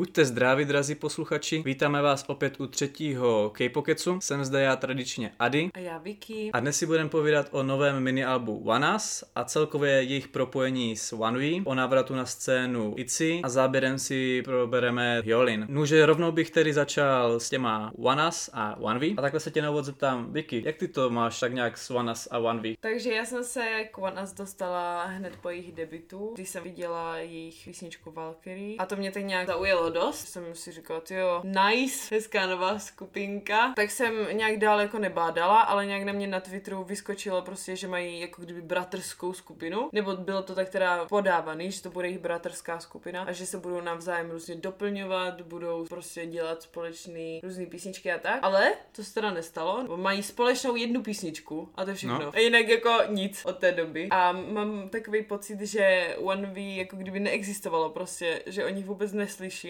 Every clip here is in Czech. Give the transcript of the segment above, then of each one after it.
Buďte zdraví, drazí posluchači, vítáme vás opět u třetího K-Pokecu. Jsem zde já tradičně Ady. A já Vicky. A dnes si budeme povídat o novém minialbu One Us a celkově jejich propojení s One V, o návratu na scénu ITZY a záběrem si probereme Hyolin. Nuže rovnou bych tedy začal s těma One Us a One V. A takhle se tě na úvod zeptám, Vicky, jak ty to máš tak nějak s One Us a One V? Takže já jsem se k One Us dostala hned po jejich debitu, když jsem viděla jejich písničku Valkyrie a to mě tak nějak zaujalo dost. Jsem si říkala, jo, nice, hezká nová skupinka. Tak jsem nějak dál jako nebádala, ale nějak na mě na Twitteru vyskočilo prostě, že mají jako kdyby bratrskou skupinu, nebo bylo to tak teda podávaný, že to bude jejich bratrská skupina a že se budou navzájem různě doplňovat, budou prostě dělat společný různé písničky a tak. Ale to se teda nestalo. Mají společnou jednu písničku a to je všechno. No. A jinak jako nic od té doby. A mám takový pocit, že One V jako kdyby neexistovalo prostě, že o nich vůbec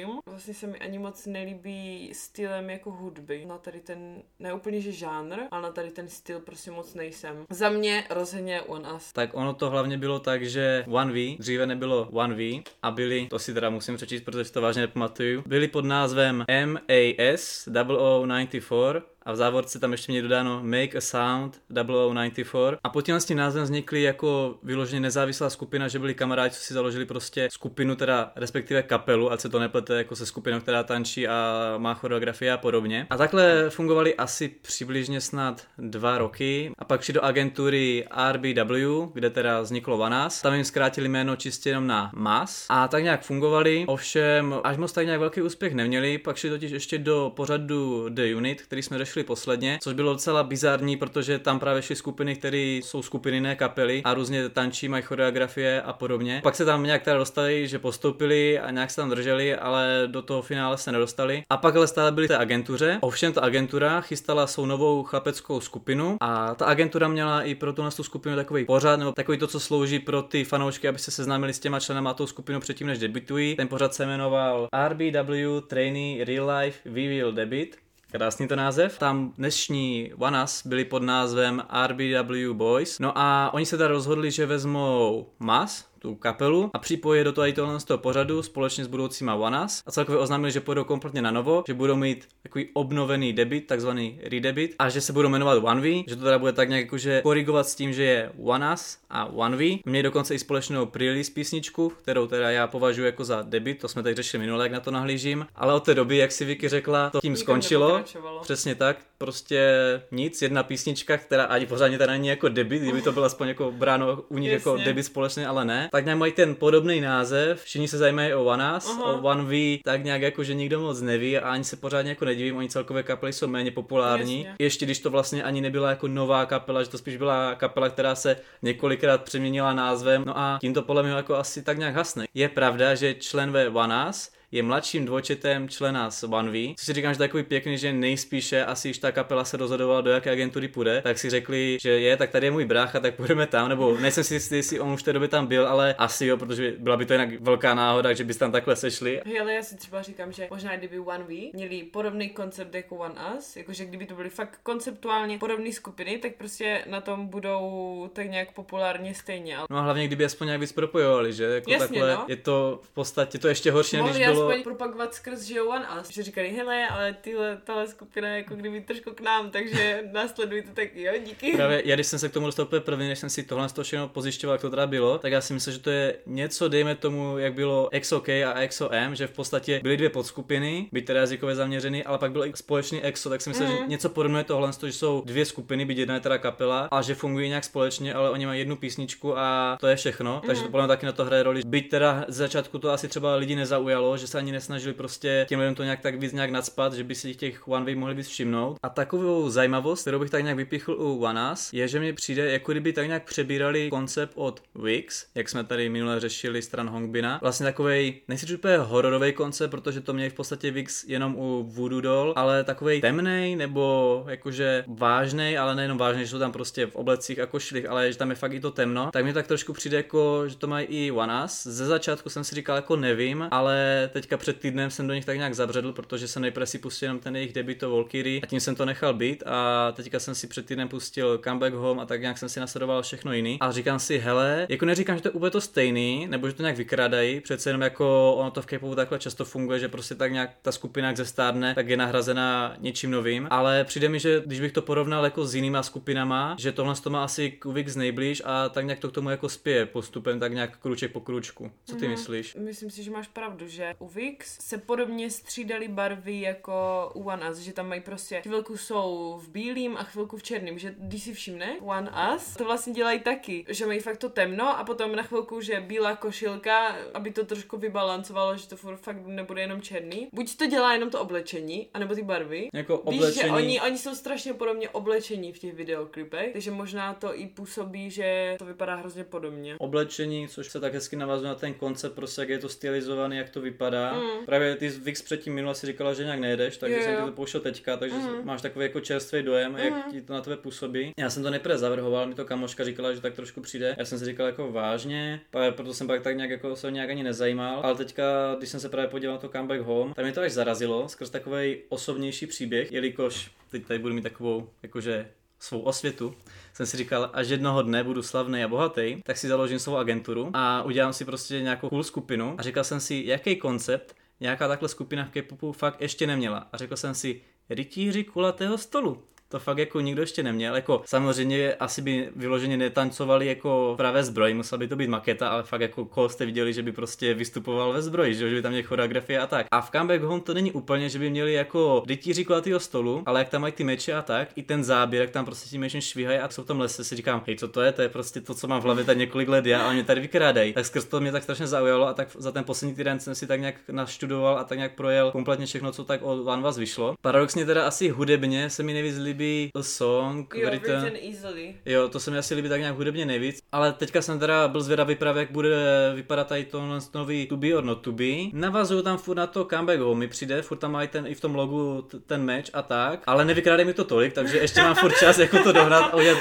neslyším. Vlastně se mi ani moc nelíbí stylem jako hudby. Na tady ten, ne úplně že žánr, ale na tady ten styl prostě moc nejsem. Za mě rozhodně One Us. Tak ono to hlavně bylo tak, že One V, dříve nebylo One V a byli, to si teda musím přečíst, protože to vážně nepamatuju, byli pod názvem MAS 0094 a v závorce tam ještě mě dodáno Make a Sound 0094 a pod tím s tím názvem vznikly jako vyloženě nezávislá skupina, že byli kamarádi, co si založili prostě skupinu, teda respektive kapelu, ať se to neplete jako se skupinou, která tančí a má choreografie a podobně. A takhle fungovali asi přibližně snad dva roky. A pak šli do agentury RBW, kde teda vzniklo Vanas. Tam jim zkrátili jméno čistě jenom na MAS. A tak nějak fungovali, ovšem až moc tak nějak velký úspěch neměli, pak šli totiž ještě do pořadu The Unit, který jsme posledně, což bylo docela bizarní, protože tam právě šly skupiny, které jsou skupiny, ne kapely a různě tančí, mají choreografie a podobně. Pak se tam nějak teda dostali, že postoupili a nějak se tam drželi, ale do toho finále se nedostali. A pak ale stále byli té agentuře. Ovšem ta agentura chystala svou novou chlapeckou skupinu a ta agentura měla i pro tu tu skupinu takový pořad, nebo takový to, co slouží pro ty fanoušky, aby se seznámili s těma členama tou skupinu předtím, než debutují. Ten pořad se jmenoval RBW Trainee Real Life We Will Debut Krásný to název. Tam dnešní Us byli pod názvem RBW Boys. No a oni se teda rozhodli, že vezmou MAS, tu kapelu a připojí do toho tohle z toho pořadu společně s budoucíma Onas a celkově oznámili, že půjdou kompletně na novo, že budou mít takový obnovený debit, takzvaný redebit a že se budou jmenovat One V, že to teda bude tak nějak jakože korigovat s tím, že je Onas a One V. Měli dokonce i společnou pre písničku, kterou teda já považuji jako za debit, to jsme teď řešili minule, jak na to nahlížím, ale od té doby, jak si Vicky řekla, to tím skončilo. Přesně tak, prostě nic, jedna písnička, která ani pořádně teda není jako debit, kdyby to bylo aspoň jako bráno u nich jako debit společně, ale ne tak nějak mají ten podobný název, všichni se zajímají o One Us, uh-huh. o One V, tak nějak jako, že nikdo moc neví a ani se pořádně jako nedivím, oni celkové kapely jsou méně populární. Jasně. Ještě když to vlastně ani nebyla jako nová kapela, že to spíš byla kapela, která se několikrát přeměnila názvem, no a tímto podle mě jako asi tak nějak hasne. Je pravda, že člen ve One Us je mladším dvojčetem člena z One V, což si říkám, že takový pěkný, že nejspíše asi, když ta kapela se rozhodovala, do jaké agentury půjde, tak si řekli, že je, tak tady je můj brácha, tak půjdeme tam, nebo nejsem si jistý, jestli on už v té době tam byl, ale asi jo, protože byla by to jinak velká náhoda, že bys tam takhle sešli. Hej, ale já si třeba říkám, že možná kdyby One V měli podobný koncept jako One Us, jakože kdyby to byly fakt konceptuálně podobné skupiny, tak prostě na tom budou tak nějak populárně stejně. Ale... No a hlavně kdyby aspoň nějak víc propojovali, že? Jako Jasně, takhle no. je to v podstatě to ještě horší, než bylo aspoň propagovat skrz že One Us, že říkali, hele, ale tyhle, tahle skupina je jako kdyby trošku k nám, takže následujte tak, jo, díky. Právě já, když jsem se k tomu dostal první, než jsem si tohle z toho všechno pozjišťoval, jak to teda bylo, tak já si myslím, že to je něco, dejme tomu, jak bylo XOK a XOM, že v podstatě byly dvě podskupiny, byť teda jazykově zaměřený, ale pak byl i společný EXO, tak si myslím, mm. že mhm. něco podobného tohle, že jsou dvě skupiny, byť jedna je teda kapela, a že fungují nějak společně, ale oni mají jednu písničku a to je všechno, mm. takže to podle mě taky na to hraje roli. Byť teda z začátku to asi třeba lidi nezaujalo, že se ani nes snažili prostě těm lidem to nějak tak víc nějak nadspat, že by si těch One Way mohli víc všimnout. A takovou zajímavost, kterou bych tak nějak vypichl u Us, je, že mi přijde, jako kdyby tak nějak přebírali koncept od Wix, jak jsme tady minule řešili stran Hongbina. Vlastně takový, nechci úplně hororový koncept, protože to měli v podstatě Wix jenom u Voodoo Doll, ale takový temný nebo jakože vážný, ale nejenom vážný, že jsou tam prostě v oblecích a košilích, ale že tam je fakt i to temno, tak mi tak trošku přijde jako, že to mají i Us. Ze začátku jsem si říkal jako nevím, ale teď teďka před týdnem jsem do nich tak nějak zabředl, protože jsem nejprve si pustil jenom ten jejich debut Valkyrie a tím jsem to nechal být a teďka jsem si před týdnem pustil Comeback Home a tak nějak jsem si nasledoval všechno jiný a říkám si, hele, jako neříkám, že to je úplně to stejný, nebo že to nějak vykrádají, přece jenom jako ono to v k takhle často funguje, že prostě tak nějak ta skupina jak zestárne, tak je nahrazena něčím novým, ale přijde mi, že když bych to porovnal jako s jinýma skupinama, že tohle to má asi k Wix nejblíž a tak nějak to k tomu jako spěje postupem, tak nějak kruček po kručku. Co ty mm-hmm. myslíš? Myslím si, že máš pravdu, že u Wix se podobně střídaly barvy jako u One Us, že tam mají prostě chvilku jsou v bílým a chvilku v černém, že když si všimne One Us, to vlastně dělají taky, že mají fakt to temno a potom na chvilku, že bílá košilka, aby to trošku vybalancovalo, že to fakt nebude jenom černý. Buď to dělá jenom to oblečení, anebo ty barvy. Jako oblečení. Víš, že oni, oni jsou strašně podobně oblečení v těch videoklipech, takže možná to i působí, že to vypadá hrozně podobně. Oblečení, což se tak hezky navazuje na ten koncept, prostě jak je to stylizovaný, jak to vypadá. Mm. Právě ty Vix předtím minule si říkala, že nějak nejedeš, takže jo, jsem ti to pouštěl teďka, takže mm. máš takový jako čerstvý dojem, mm. jak ti to na tebe působí. Já jsem to nejprve zavrhoval, mi to kamoška říkala, že tak trošku přijde. Já jsem si říkal jako vážně, proto jsem pak tak nějak jako se nějak ani nezajímal, ale teďka, když jsem se právě podíval na to comeback home, tak mě to až zarazilo skrz takový osobnější příběh, jelikož teď tady budu mít takovou jakože svou osvětu, jsem si říkal, až jednoho dne budu slavný a bohatý, tak si založím svou agenturu a udělám si prostě nějakou cool skupinu. A říkal jsem si, jaký koncept? Nějaká takhle skupina v K-popu fakt ještě neměla. A řekl jsem si, rytíři kulatého stolu to fakt jako nikdo ještě neměl. Jako samozřejmě asi by vyloženě netancovali jako právě zbroj, musela by to být maketa, ale fakt jako koho jste viděli, že by prostě vystupoval ve zbroji, že, by tam měl choreografie a tak. A v Comeback Home to není úplně, že by měli jako rytíři kulatýho stolu, ale jak tam mají ty meče a tak, i ten záběr, jak tam prostě ti meče švíhají a jsou v tom lese, si říkám, hej, co to je, to je prostě to, co mám v hlavě tady několik let já, a mě tady vykrádají. Tak skrz to mě tak strašně zaujalo a tak za ten poslední týden jsem si tak nějak naštudoval a tak nějak projel kompletně všechno, co tak od vás vyšlo. Paradoxně teda asi hudebně se mi nejvíc líbí Song. Jo, written, written easily. Jo, to se mi asi líbí tak nějak hudebně nejvíc. Ale teďka jsem teda byl zvědavý právě, jak bude vypadat tady to nový To Be or Not To Be. Navazuju tam furt na to comeback home, mi přijde, furt tam mají ten, i v tom logu ten meč a tak. Ale nevykrádají mi to tolik, takže ještě mám furt čas jako to dohnat a udělat,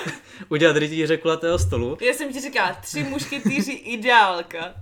udělat rytíře kulatého stolu. Já jsem ti říkala, tři mušketýři ideálka.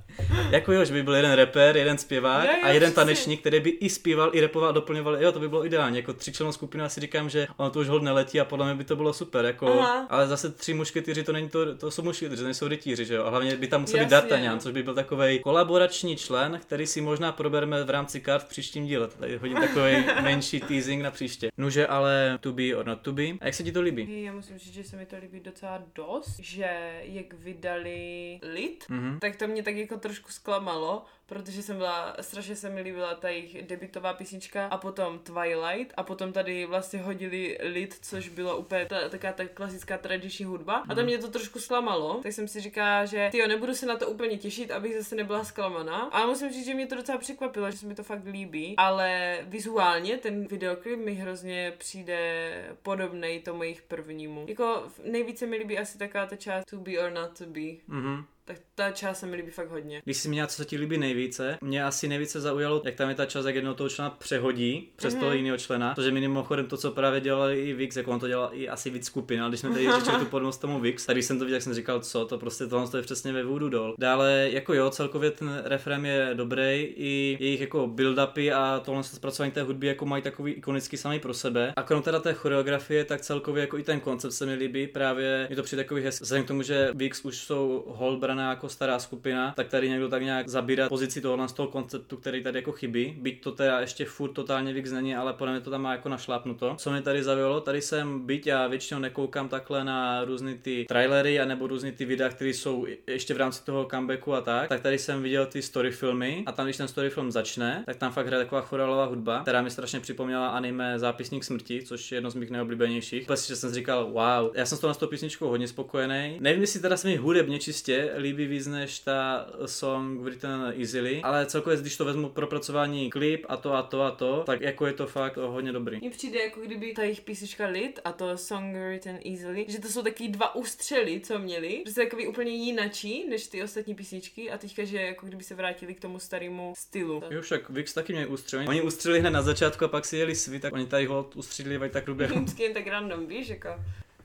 Jako jo, že by byl jeden rapper, jeden zpěvák jo, jo, a jeden tanečník, který by i zpíval, i repoval a doplňoval. Jo, to by bylo ideální. Jako tři členů skupiny asi říkám, že ono to už hodně letí a podle mě by to bylo super. Jako, ale zase tři mušketýři to není to, to jsou mušketýři, to nejsou rytíři, že jo. A hlavně by tam musel být D'Artagnan, což by byl takový kolaborační člen, který si možná probereme v rámci kart v příštím díle. Tady hodím takový menší teasing na příště. Nuže ale to be or not to be. A jak se ti to líbí? Já musím říct, že se mi to líbí docela dost, že jak vydali lid, mm-hmm. tak to mě tak jako trošku zklamalo, protože jsem byla, strašně se mi líbila ta jejich debitová písnička a potom Twilight a potom tady vlastně hodili lid, což bylo úplně ta, taková ta klasická tradiční hudba a tam mhm. mě to trošku zklamalo, tak jsem si říkala, že ty nebudu se na to úplně těšit, abych zase nebyla zklamaná, ale musím říct, že mě to docela překvapilo, že se mi to fakt líbí, ale vizuálně ten videoklip mi hrozně přijde podobný tomu jejich prvnímu. Jako nejvíce mi líbí asi taková ta část To Be or Not To Be. Mm-hmm tak ta část se mi líbí fakt hodně. Když si měla, co se ti líbí nejvíce, mě asi nejvíce zaujalo, jak tam je ta část, jak jednoho toho člena přehodí přes mm-hmm. toho jiného člena, protože mi mimochodem to, co právě dělali i Vix, jako on to dělal i asi víc skupin, ale když jsme tady řešili tu podobnost tomu Vix, tak když jsem to viděl, tak jsem říkal, co, to prostě tohle to je přesně ve Voodoo Doll. Dále, jako jo, celkově ten refrém je dobrý, i jejich jako build-upy a tohle zpracování té hudby jako mají takový ikonický samý pro sebe. A krom teda té choreografie, tak celkově jako i ten koncept se mi líbí, právě mi to přijde takový hezký, vzhledem k tomu, že Vix už jsou hold daná jako stará skupina, tak tady někdo tak nějak zabírá pozici tohohle z toho konceptu, který tady jako chybí. Byť to teda ještě furt totálně víc není, ale podle mě to tam má jako našlápnuto. Co mě tady zaujalo, tady jsem byť já většinou nekoukám takhle na různé ty trailery a nebo různé ty videa, které jsou ještě v rámci toho comebacku a tak, tak tady jsem viděl ty story filmy a tam, když ten story film začne, tak tam fakt hraje taková choralová hudba, která mi strašně připomněla anime Zápisník smrti, což je jedno z mých nejoblíbenějších. Prostě jsem říkal, wow, já jsem s tou písničkou hodně spokojený. Nevím, jestli teda se mi hudebně čistě líbí víc než ta song Written Easily, ale celkově, když to vezmu pro pracování klip a to a to a to, tak jako je to fakt hodně dobrý. Mně přijde jako kdyby ta jejich písnička Lit a to song Written Easily, že to jsou taky dva ústřely, co měli, že jsou takový úplně jinačí než ty ostatní písničky a teďka, že jako kdyby se vrátili k tomu starému stylu. Jo, však Vix taky měli ústřely. Oni ústřeli hned na začátku a pak si jeli svý, tak oni tady ho ustřílili tak průběhu. Vždycky jen tak random, víš, jako.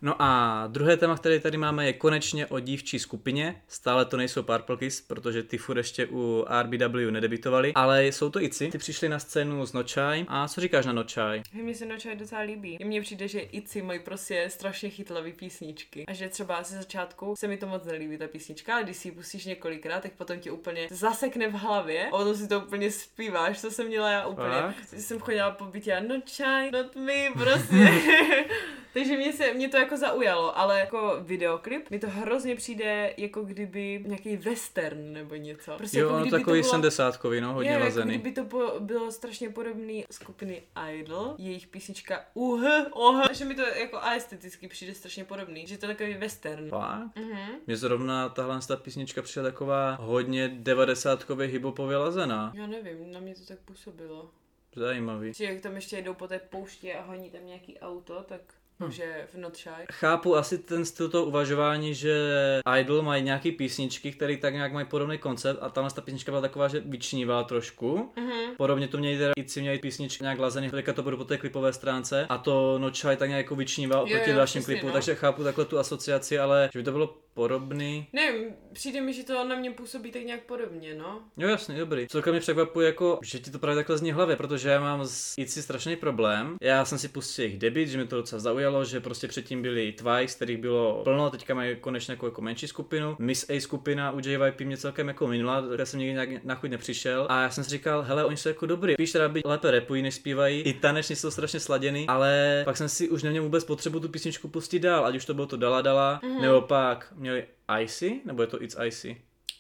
No a druhé téma, které tady máme, je konečně o dívčí skupině. Stále to nejsou Purple Kiss, protože ty furt ještě u RBW nedebitovali, ale jsou to ICI. Ty přišli na scénu s Nočaj. A co říkáš na Nočaj? Mně se Nočaj docela líbí. Mně přijde, že ICI mají prostě strašně chytlavý písničky. A že třeba ze začátku se mi to moc nelíbí ta písnička, ale když si ji pustíš několikrát, tak potom ti úplně zasekne v hlavě a potom si to úplně zpíváš, co jsem měla já úplně. Fakt? Jsem chodila po bytě a Nočaj, not me, prostě. Takže mě, se, mě to jako zaujalo, ale jako videoklip mi to hrozně přijde jako kdyby nějaký western nebo něco. Prostě jo, jako no takový sedmdesátkový, no, hodně je, jako lazený. Jako kdyby to po, bylo strašně podobný skupiny Idol, jejich písnička Uh, oh, že mi to jako esteticky přijde strašně podobný, že to je takový western. Fakt? Mm-hmm. Mně zrovna tahle ta písnička přišla taková hodně devadesátkově hibopově lazená. Já nevím, na mě to tak působilo. Zajímavý. Že jak tam ještě jdou po té pouště a honí tam nějaký auto, tak Hmm. že v Notchai. Chápu asi ten styl toho uvažování, že Idol mají nějaký písničky, které tak nějak mají podobný koncept a tam ta písnička byla taková, že vyčnívala trošku. Mm-hmm. Podobně to měli teda i měli písničky nějak lazený, teďka to bude po té klipové stránce a to Notchai tak nějak jako vyčníval oproti dalším klipu, no. takže chápu takhle tu asociaci, ale že by to bylo podobný. Ne, přijde mi, že to na mě působí tak nějak podobně, no. Jo, jasně, dobrý. Celkem mě překvapuje, jako, že ti to právě takhle zní hlavě, protože já mám s ITZY strašný problém. Já jsem si pustil jejich debit, že mi to docela zaujalo, že prostě předtím byli Twice, kterých bylo plno, teďka mají konečně jako, jako menší skupinu. Miss A skupina u JYP mě celkem jako minula, já jsem nikdy nějak na chuť nepřišel. A já jsem si říkal, hele, oni jsou jako dobrý. Píš teda by lépe repují, než zpívají. I tanečně jsou strašně sladěný, ale pak jsem si už neměl vůbec potřebu tu písničku pustit dál, ať už to bylo to Dala Dala, mm-hmm. nebo pak měli Icy, nebo je to It's Icy?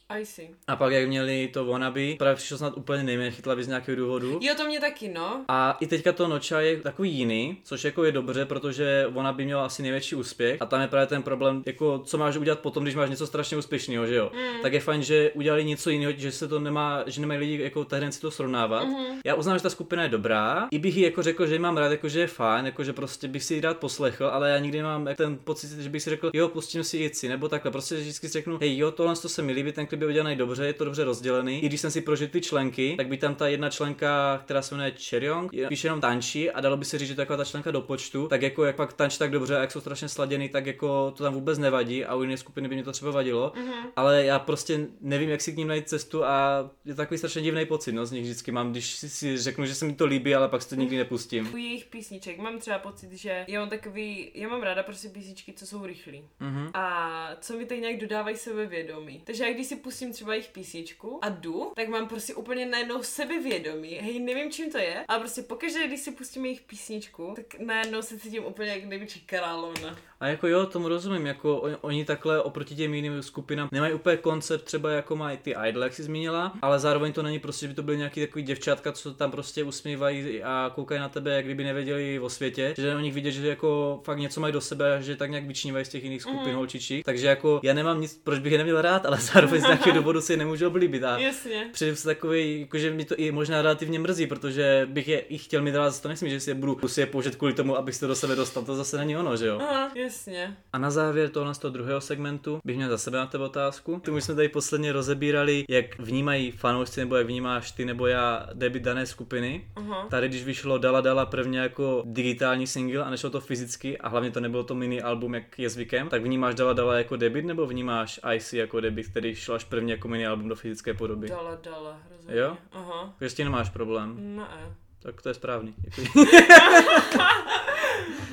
I see. A pak jak měli to Wannabe, právě přišlo snad úplně nejméně chytlavý z nějakého důvodu. Jo, to mě taky, no. A i teďka to Nocha je takový jiný, což jako je dobře, protože Wannabe měla asi největší úspěch a tam je právě ten problém, jako co máš udělat potom, když máš něco strašně úspěšného, že jo. Mm. Tak je fajn, že udělali něco jiného, že se to nemá, že nemají lidi jako tehdy si to srovnávat. Mm. Já uznám, že ta skupina je dobrá, i bych ji jako řekl, že ji mám rád, jako že je fajn, jako že prostě bych si ji rád poslechl, ale já nikdy nemám ten pocit, že bych si řekl, jo, pustím si Jici, nebo takhle, prostě vždycky si řeknu, hej, jo, tohle to se mi líbí, ten klip je udělaný dobře, je to dobře rozdělený. I když jsem si prožil ty členky, tak by tam ta jedna členka, která se jmenuje Cheryong, píše jenom tančí a dalo by se říct, že taková ta členka do počtu, tak jako jak pak tančí tak dobře a jak jsou strašně sladěný, tak jako to tam vůbec nevadí a u jiné skupiny by mě to třeba vadilo. Mm-hmm. Ale já prostě nevím, jak si k ním najít cestu a je takový strašně divný pocit, no, z nich vždycky mám, když si, si řeknu, že se mi to líbí, ale pak si to nikdy nepustím. U jejich písniček mám třeba pocit, že já mám takový, já mám ráda prostě písničky, co jsou rychlí. Mm-hmm. A co mi tak nějak dodávají sebevědomí. Takže jak když si pustím třeba jejich písničku a jdu, tak mám prostě úplně najednou sebevědomí. Hej, nevím čím to je, ale prostě pokaždé, když si pustím jejich písničku, tak najednou se cítím úplně jak největší královna. A jako jo, tomu rozumím, jako oni, oni takhle oproti těm jiným skupinám nemají úplně koncept třeba jako mají ty idol, jak jsi zmínila, ale zároveň to není prostě, že by to byly nějaký takový děvčátka, co tam prostě usmívají a koukají na tebe, jak kdyby nevěděli o světě, že o nich vidět, že jako fakt něco mají do sebe a že tak nějak vyčnívají z těch jiných skupin mm. holčičí. Takže jako já nemám nic, proč bych je neměl rád, ale zároveň nějakého důvodu si je nemůžu oblíbit. A Jasně. Přijde se takový, jakože mi to i možná relativně mrzí, protože bych je i chtěl mít rád, to myslím, že si je budu si je použít kvůli tomu, abych se do sebe dostal, to zase není ono, že jo? Aha, jasně. A na závěr tohle z toho druhého segmentu bych měl za sebe na tebe otázku. Ty už jsme tady posledně rozebírali, jak vnímají fanoušci, nebo jak vnímáš ty nebo já debit dané skupiny. Uh-huh. Tady, když vyšlo Dala Dala prvně jako digitální single a nešlo to fyzicky a hlavně to nebylo to mini album, jak je zvykem, tak vnímáš Dala Dala jako debit nebo vnímáš IC jako debit, který šlo až prvně jako mini album do fyzické podoby? Dala Dala, rozhodně. Jo? Aha. Takže s tím nemáš problém? Ne. Tak to je správný. Děkuji.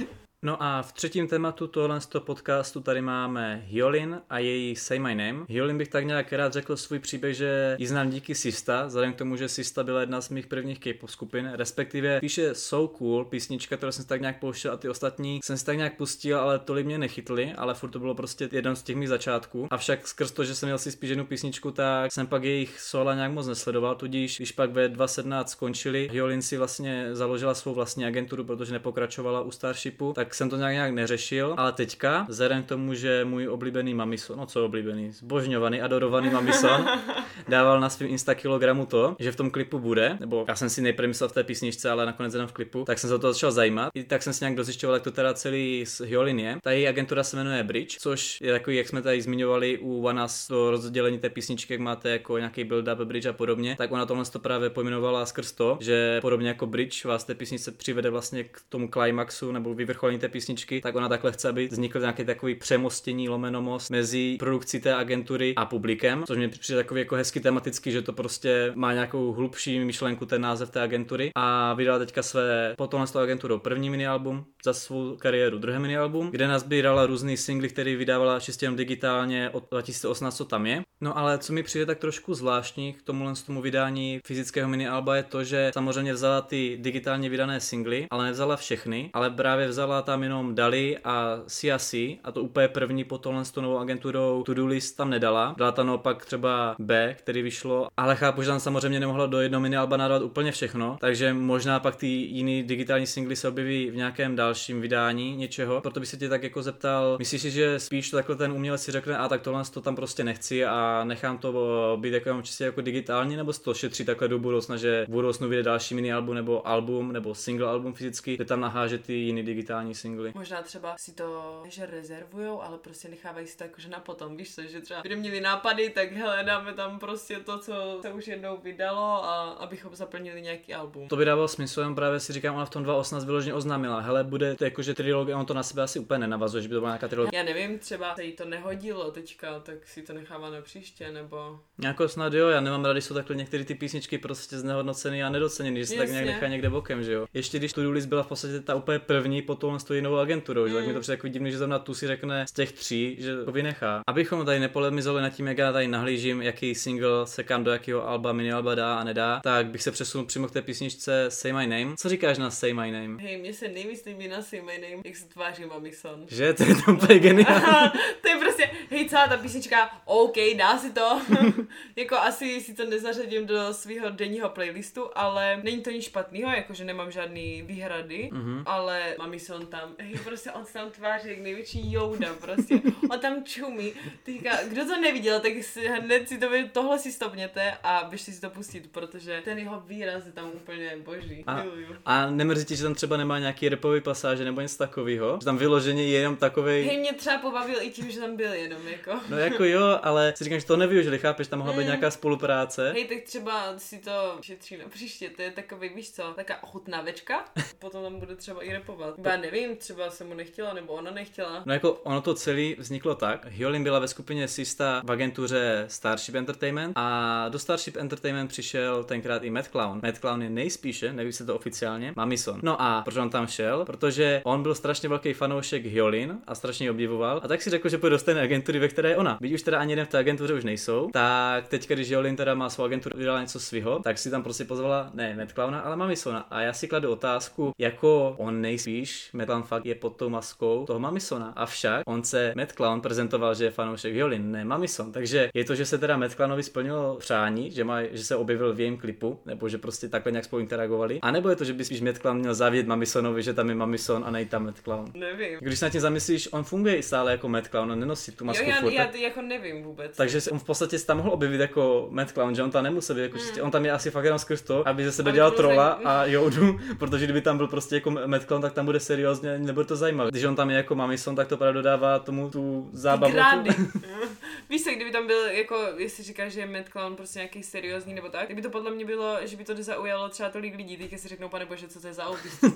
No a v třetím tématu tohle z toho podcastu tady máme Hyolin a její Say My Name. Hyolin bych tak nějak rád řekl svůj příběh, že ji znám díky Sista, vzhledem k tomu, že Sista byla jedna z mých prvních K-pop skupin, respektive píše So Cool, písnička, kterou jsem si tak nějak pouštěl a ty ostatní jsem si tak nějak pustil, ale tolik mě nechytli, ale furt to bylo prostě jeden z těch mých začátků. Avšak skrz to, že jsem měl si spíš jednu písničku, tak jsem pak jejich sola nějak moc nesledoval, tudíž když pak ve 2017 skončili, Hyolin si vlastně založila svou vlastní agenturu, protože nepokračovala u Starshipu, tak tak jsem to nějak, nějak neřešil, ale teďka, vzhledem k tomu, že můj oblíbený mamison, no co oblíbený, zbožňovaný, adorovaný mamison, dával na svém Insta kilogramu to, že v tom klipu bude, nebo já jsem si nejprve myslel v té písničce, ale nakonec jenom v klipu, tak jsem se o to začal zajímat. I tak jsem si nějak dozjišťoval, jak to teda celý s Hyolin je. Ta její agentura se jmenuje Bridge, což je takový, jak jsme tady zmiňovali u Us, to rozdělení té písničky, jak máte jako nějaký build-up Bridge a podobně, tak ona tohle to právě pojmenovala skrz to, že podobně jako Bridge vás té písničce přivede vlastně k tomu climaxu nebo vyvrcholení té písničky, tak ona takhle chce, aby vznikl nějaký takový přemostění lomenomos mezi produkcí té agentury a publikem, což mi přijde takový jako hezky tematicky, že to prostě má nějakou hlubší myšlenku ten název té agentury a vydala teďka své potom s tou agenturou první mini album za svou kariéru druhé mini album, kde nazbírala různý singly, který vydávala čistě jen digitálně od 2018, co tam je. No ale co mi přijde tak trošku zvláštní k tomuhle z tomu vydání fyzického mini alba je to, že samozřejmě vzala ty digitálně vydané singly, ale nevzala všechny, ale právě vzala tam jenom Dali a CSC a to úplně první po tohle s novou agenturou To Do List tam nedala. Dala tam naopak třeba B, který vyšlo, ale chápu, že tam samozřejmě nemohla do jednoho mini alba nadat úplně všechno, takže možná pak ty jiný digitální singly se objeví v nějakém dalším vydání něčeho. Proto by se tě tak jako zeptal, myslíš si, že spíš takhle ten umělec si řekne, a tak tohle to tam prostě nechci a nechám to být jako čistě jako digitální, nebo to šetří takhle do budoucna, že v budoucnu vyjde další mini album nebo album nebo single album fyzicky, kde tam naháže ty jiný digitální singly. Možná třeba si to, že rezervujou, ale prostě nechávají si to jakože na potom, víš co, že třeba kdyby měli nápady, tak hele, dáme tam prostě to, co se už jednou vydalo a abychom zaplnili nějaký album. To by dávalo smysl, jen právě si říkám, ona v tom 2018 vyloženě oznámila, hele, bude to jakože trilogie, on to na sebe asi úplně nenavazuje, že by to byla nějaká trilogie. Já nevím, třeba se jí to nehodilo teďka, tak si to nechává na příště, nebo... Jako snad jo, já nemám rád, jsou takhle některé ty písničky prostě znehodnocený a nedoceněný, že se tak nějak nechá někde bokem, že jo. Ještě když tu List byla v podstatě ta úplně první, potom stojí novou agenturou, mm. že tak mi to přijde jako divný, že zrovna tu si řekne z těch tří, že to vynechá. Abychom tady nepolemizovali nad tím, jak já tady nahlížím, jaký single se kam do jakého alba, mini alba dá a nedá, tak bych se přesunul přímo k té písničce Say My Name. Co říkáš na Say My Name? Hej, mně se nejvíc líbí na Say My Name, jak se tváří Mamison. Že to je tam úplně geniální. to je prostě, hej, celá ta písnička, OK, dá si to. jako asi si to nezařadím do svého denního playlistu, ale není to nic špatného, jakože nemám žádný výhrady, mm-hmm. ale Mamison tam, hej, prostě on se tam tváří jak největší Yoda, prostě. On tam čumí. Teďka, kdo to neviděl, tak si hned si to, tohle si stopněte a běžte si to pustit, protože ten jeho výraz je tam úplně boží. A, a nemrzí ti, že tam třeba nemá nějaký repový pasáže nebo něco takového? Že tam vyloženě je jenom takový. Hej, mě třeba pobavil i tím, že tam byl jenom jako. No jako jo, ale si říkám, že to nevyužili, chápeš, tam mohla být mm. nějaká spolupráce. Hej, tak třeba si to šetří na příště, to je takový, víš co, taká ochutnávečka, potom tam bude třeba i repovat. Já nevím, třeba se mu nechtěla, nebo ona nechtěla. No jako ono to celé vzniklo tak, Hyolin byla ve skupině Sista v agentuře Starship Entertainment a do Starship Entertainment přišel tenkrát i Matt Clown. Matt Clown je nejspíše, neví se to oficiálně, Mamison. No a proč on tam šel? Protože on byl strašně velký fanoušek Hyolin a strašně obdivoval a tak si řekl, že půjde do stejné agentury, ve které je ona. Vidíš už teda ani jeden v té agentuře už nejsou, tak teď, když Hyolin teda má svou agenturu, vydala něco svého, tak si tam prostě pozvala ne Matt Clowna, ale Mamisona. A já si kladu otázku, jako on nejspíš, Matt Clown fakt je pod tou maskou toho Mamisona. Avšak on se Matt Clown prezentoval, že je fanoušek Hyolin, ne Mamison. Takže je to, že se teda Matt Clownovi splnilo přání, že, má, že se objevil v jejím klipu, nebo že prostě takhle nějak spolu interagovali. A nebo je to, že by spíš Matt Clown měl zavět Mamisonovi, že tam je Mamison a nej tam Matt Clown. Nevím. Když na tím zamyslíš, on funguje i stále jako Matt Clown, on nenosí tu masku jo, já, furt, já, já, jako nevím vůbec. Takže on v podstatě tam mohl objevit jako Matt Clown, že on tam nemusel být jako mm. čistě, on tam je asi fakt jenom skrz to, aby ze sebe dělal trola a Joudu, protože kdyby tam byl prostě jako Matt Clown, tak tam bude seriózně, nebude to zajímavé. Když on tam je jako Mamison, tak to právě dodává tomu tu zábavu. Tu... Víš se, kdyby tam byl jako, jestli říkáš, že je Matt Clown prostě nějaký seriózní nebo tak, kdyby to podle mě bylo, že by to nezaujalo třeba tolik lidí, teďka si řeknou, pane bože, co to je za autist,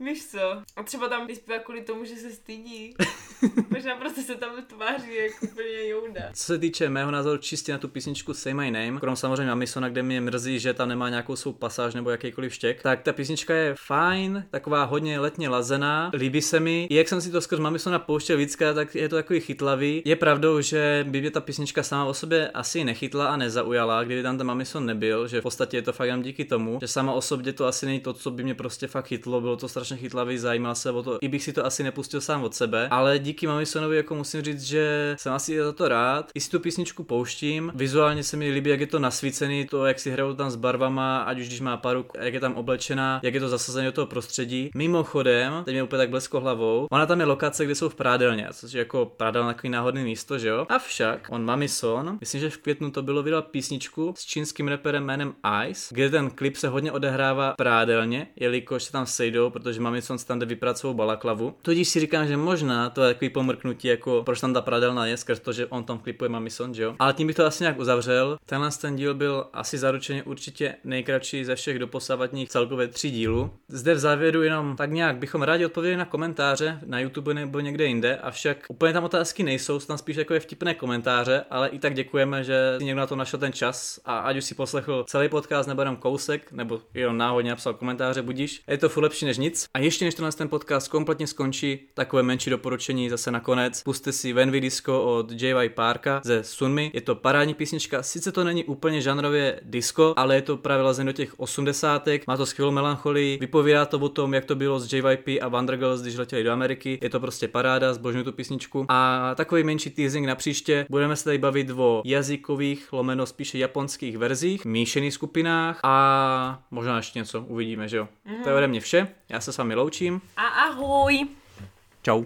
Víš co? A třeba tam vyspívá kvůli tomu, že se stydí. Možná prostě se tam tváří jako úplně jouda. Co se týče mého názoru čistě na tu písničku Say My Name, krom samozřejmě Amisona, kde mě mrzí, že tam nemá nějakou svou pasáž nebo jakýkoliv štěk, tak ta písnička je fajn, taková hodně letně lazená, líbí se mi. I jak jsem si to skrz Mamisona pouštěl víckrát, tak je to takový chytlavý. Je pravdou, že by mě ta písnička sama o sobě asi nechytla a nezaujala, kdyby tam ten Mamison nebyl, že v podstatě je to fakt jen díky tomu, že sama o sobě to asi není to, co by mě prostě fakt chytlo, bylo to strašně chytlavý, zajímal se o to, i bych si to asi nepustil sám od sebe, ale díky Mamisonovi jako musím říct, že jsem asi za to rád. I si tu písničku pouštím, vizuálně se mi líbí, jak je to nasvícený, to, jak si hrajou tam s barvama, ať už když má paru, jak je tam oblečená, jak je to zasazené do toho prostředí. Mimochodem, teď mě úplně tak blesko hlavou, ona tam je lokace, kde jsou v prádelně, což je jako prádelná takový náhodný místo, že jo? Avšak on Mamison, myslím, že v květnu to bylo vydal písničku s čínským reperem jménem Ice, kde ten klip se hodně odehrává prádelně, jelikož se tam sejdou, protože Mamison se tam jde vyprat svou balaklavu. Tudíž si říkám, že možná to je takový pomrknutí, jako proč tam ta pradelná je, skrz to, že on tam klipuje Mamison, že jo? Ale tím bych to asi nějak uzavřel. Tenhle ten díl byl asi zaručeně určitě nejkratší ze všech doposavatních celkově tří dílů. Zde v závěru jenom tak nějak bychom rádi odpověděli na komentáře na YouTube nebo někde jinde, avšak úplně tam otázky nejsou, jsou tam spíš jako je vtipné komentáře, ale i tak děkujeme, že si někdo na to našel ten čas a ať už si poslechl celý podcast nebo jenom kousek, nebo jenom náhodně napsal komentáře, budíš. Je to furt lepší než nic. A ještě než tenhle ten podcast kompletně skončí, takové menší doporučení zase nakonec. Puste si Venvi Disco od JY Parka ze Sunmi. Je to parádní písnička, sice to není úplně žánrově disco, ale je to právě do těch osmdesátek, má to skvělou melancholii, vypovídá to o tom, jak to bylo s JYP a Wonder Girls, když letěli do Ameriky. Je to prostě paráda, zbožňuji tu písničku. A takový menší teasing na příště, budeme se tady bavit o jazykových, lomeno spíše japonských verzích, míšených skupinách a možná ještě něco uvidíme, že jo. Mm. To je ode mě vše, já se s vámi loučím. A ahoj! Čau.